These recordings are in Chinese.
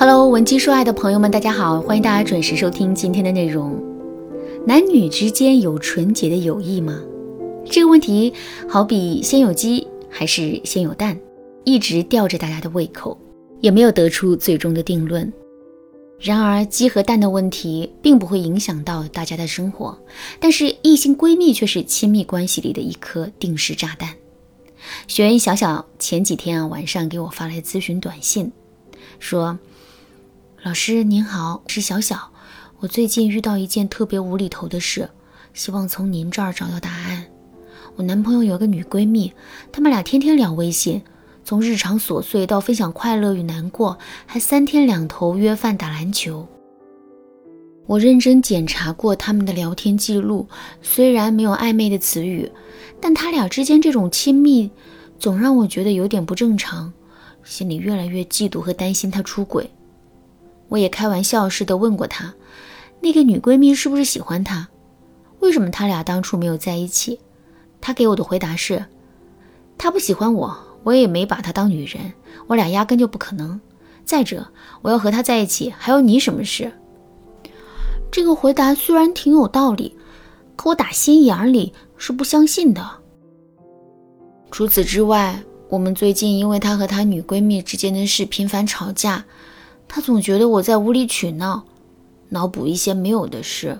Hello，文姬说爱的朋友们，大家好，欢迎大家准时收听今天的内容。男女之间有纯洁的友谊吗？这个问题好比先有鸡还是先有蛋，一直吊着大家的胃口，也没有得出最终的定论。然而，鸡和蛋的问题并不会影响到大家的生活，但是异性闺蜜却是亲密关系里的一颗定时炸弹。学员小小前几天啊晚上给我发来咨询短信，说：“老师您好，是小小，我最近遇到一件特别无厘头的事，希望从您这儿找到答案。我男朋友有个女闺蜜，他们俩天天聊微信。”从日常琐碎到分享快乐与难过，还三天两头约饭打篮球。我认真检查过他们的聊天记录，虽然没有暧昧的词语，但他俩之间这种亲密，总让我觉得有点不正常，心里越来越嫉妒和担心他出轨。我也开玩笑似的问过他，那个女闺蜜是不是喜欢他？为什么他俩当初没有在一起？他给我的回答是，他不喜欢我。我也没把她当女人，我俩压根就不可能。再者，我要和他在一起，还有你什么事？这个回答虽然挺有道理，可我打心眼里是不相信的。除此之外，我们最近因为他和他女闺蜜之间的事频繁吵架，他总觉得我在无理取闹，脑补一些没有的事。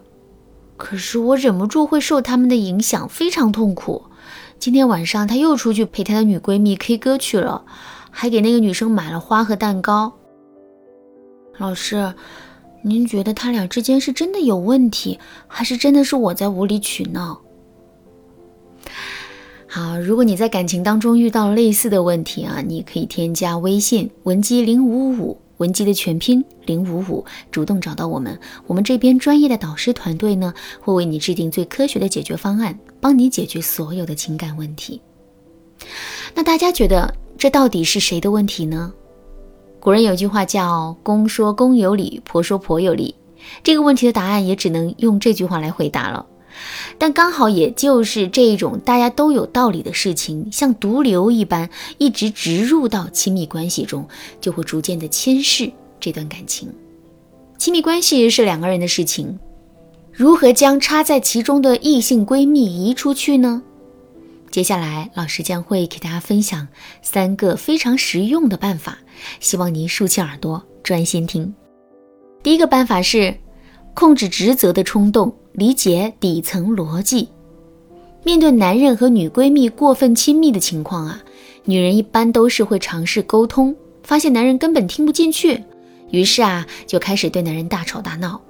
可是我忍不住会受他们的影响，非常痛苦。今天晚上他又出去陪他的女闺蜜 K 歌去了，还给那个女生买了花和蛋糕。老师，您觉得他俩之间是真的有问题，还是真的是我在无理取闹？好，如果你在感情当中遇到类似的问题啊，你可以添加微信文姬零五五。文姬的全拼零五五，主动找到我们，我们这边专业的导师团队呢，会为你制定最科学的解决方案，帮你解决所有的情感问题。那大家觉得这到底是谁的问题呢？古人有句话叫“公说公有理，婆说婆有理”，这个问题的答案也只能用这句话来回答了。但刚好也就是这种大家都有道理的事情，像毒瘤一般一直植入到亲密关系中，就会逐渐的侵蚀这段感情。亲密关系是两个人的事情，如何将插在其中的异性闺蜜移出去呢？接下来老师将会给大家分享三个非常实用的办法，希望您竖起耳朵专心听。第一个办法是控制职责的冲动。理解底层逻辑。面对男人和女闺蜜过分亲密的情况啊，女人一般都是会尝试沟通，发现男人根本听不进去，于是啊就开始对男人大吵大闹。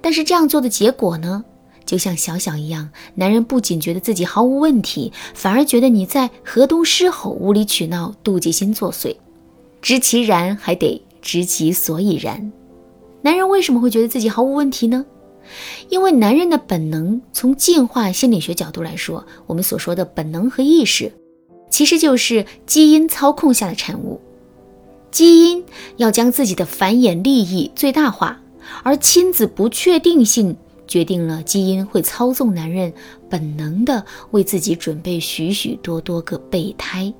但是这样做的结果呢，就像小小一样，男人不仅觉得自己毫无问题，反而觉得你在河东狮吼、无理取闹、妒忌心作祟。知其然，还得知其所以然。男人为什么会觉得自己毫无问题呢？因为男人的本能，从进化心理学角度来说，我们所说的本能和意识，其实就是基因操控下的产物。基因要将自己的繁衍利益最大化，而亲子不确定性决定了基因会操纵男人本能的为自己准备许许多多个备胎，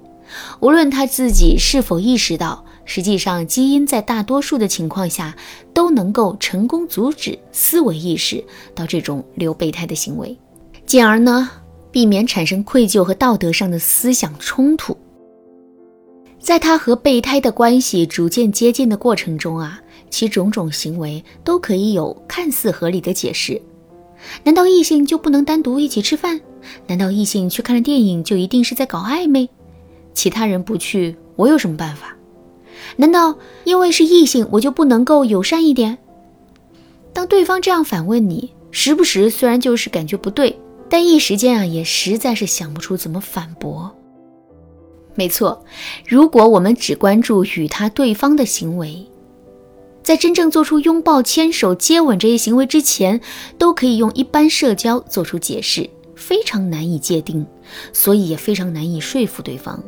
无论他自己是否意识到。实际上，基因在大多数的情况下都能够成功阻止思维意识到这种留备胎的行为，进而呢避免产生愧疚和道德上的思想冲突。在他和备胎的关系逐渐接近的过程中啊，其种种行为都可以有看似合理的解释。难道异性就不能单独一起吃饭？难道异性去看了电影就一定是在搞暧昧？其他人不去，我有什么办法？难道因为是异性，我就不能够友善一点？当对方这样反问你，时不时虽然就是感觉不对，但一时间啊，也实在是想不出怎么反驳。没错，如果我们只关注与他对方的行为，在真正做出拥抱、牵手、接吻这些行为之前，都可以用一般社交做出解释，非常难以界定，所以也非常难以说服对方。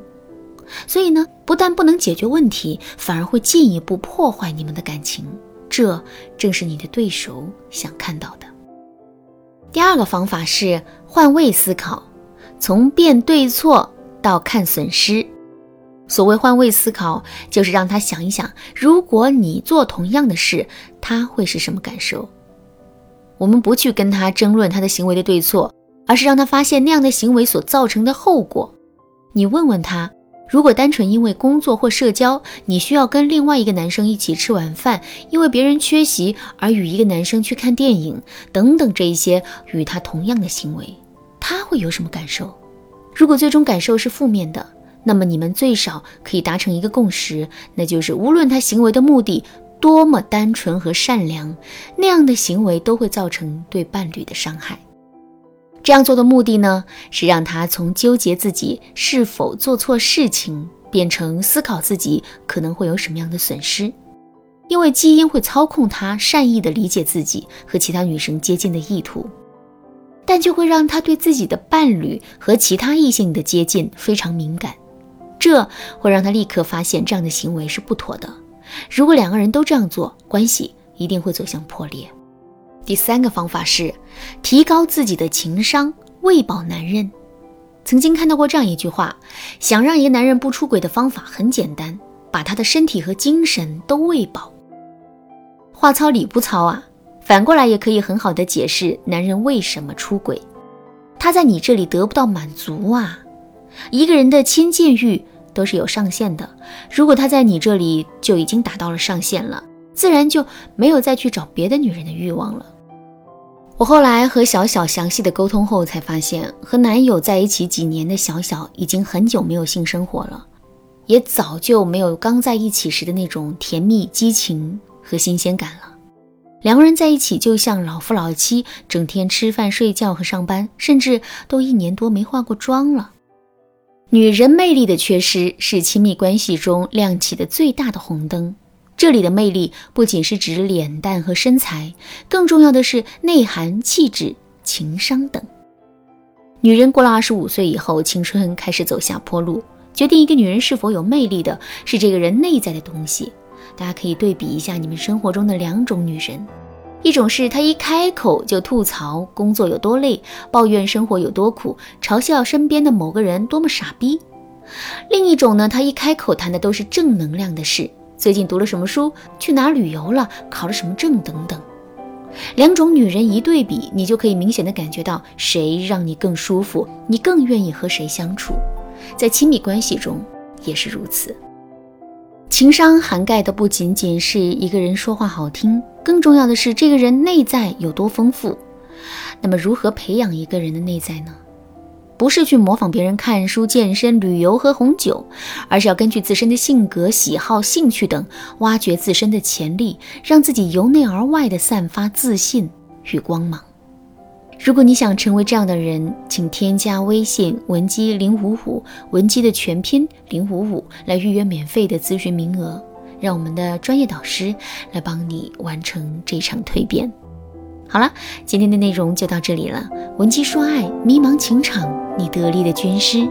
所以呢，不但不能解决问题，反而会进一步破坏你们的感情。这正是你的对手想看到的。第二个方法是换位思考，从辨对错到看损失。所谓换位思考，就是让他想一想，如果你做同样的事，他会是什么感受。我们不去跟他争论他的行为的对错，而是让他发现那样的行为所造成的后果。你问问他，如果单纯因为工作或社交，你需要跟另外一个男生一起吃晚饭，因为别人缺席而与一个男生去看电影等等这一些与他同样的行为，他会有什么感受？如果最终感受是负面的。那么你们最少可以达成一个共识，那就是无论他行为的目的多么单纯和善良，那样的行为都会造成对伴侣的伤害。这样做的目的呢，是让他从纠结自己是否做错事情，变成思考自己可能会有什么样的损失。因为基因会操控他善意的理解自己和其他女生接近的意图，但就会让他对自己的伴侣和其他异性的接近非常敏感。这会让他立刻发现这样的行为是不妥的。如果两个人都这样做，关系一定会走向破裂。第三个方法是提高自己的情商，喂饱男人。曾经看到过这样一句话：想让一个男人不出轨的方法很简单，把他的身体和精神都喂饱。话糙理不糙啊，反过来也可以很好的解释男人为什么出轨。他在你这里得不到满足啊。一个人的亲近欲都是有上限的，如果他在你这里就已经达到了上限了，自然就没有再去找别的女人的欲望了。我后来和小小详细的沟通后，才发现和男友在一起几年的小小已经很久没有性生活了，也早就没有刚在一起时的那种甜蜜、激情和新鲜感了。两个人在一起就像老夫老妻，整天吃饭、睡觉和上班，甚至都一年多没化过妆了。女人魅力的缺失是亲密关系中亮起的最大的红灯。这里的魅力不仅是指脸蛋和身材，更重要的是内涵、气质、情商等。女人过了二十五岁以后，青春开始走下坡路。决定一个女人是否有魅力的是这个人内在的东西。大家可以对比一下你们生活中的两种女人。一种是她一开口就吐槽工作有多累，抱怨生活有多苦，嘲笑身边的某个人多么傻逼；另一种呢，她一开口谈的都是正能量的事，最近读了什么书，去哪旅游了，考了什么证等等。两种女人一对比，你就可以明显的感觉到谁让你更舒服，你更愿意和谁相处。在亲密关系中也是如此。情商涵盖的不仅仅是一个人说话好听，更重要的是这个人内在有多丰富。那么，如何培养一个人的内在呢？不是去模仿别人看书、健身、旅游、喝红酒，而是要根据自身的性格、喜好、兴趣等，挖掘自身的潜力，让自己由内而外的散发自信与光芒。如果你想成为这样的人，请添加微信文姬零五五，文姬的全拼零五五，来预约免费的咨询名额，让我们的专业导师来帮你完成这场蜕变。好了，今天的内容就到这里了。文姬说爱，迷茫情场，你得力的军师。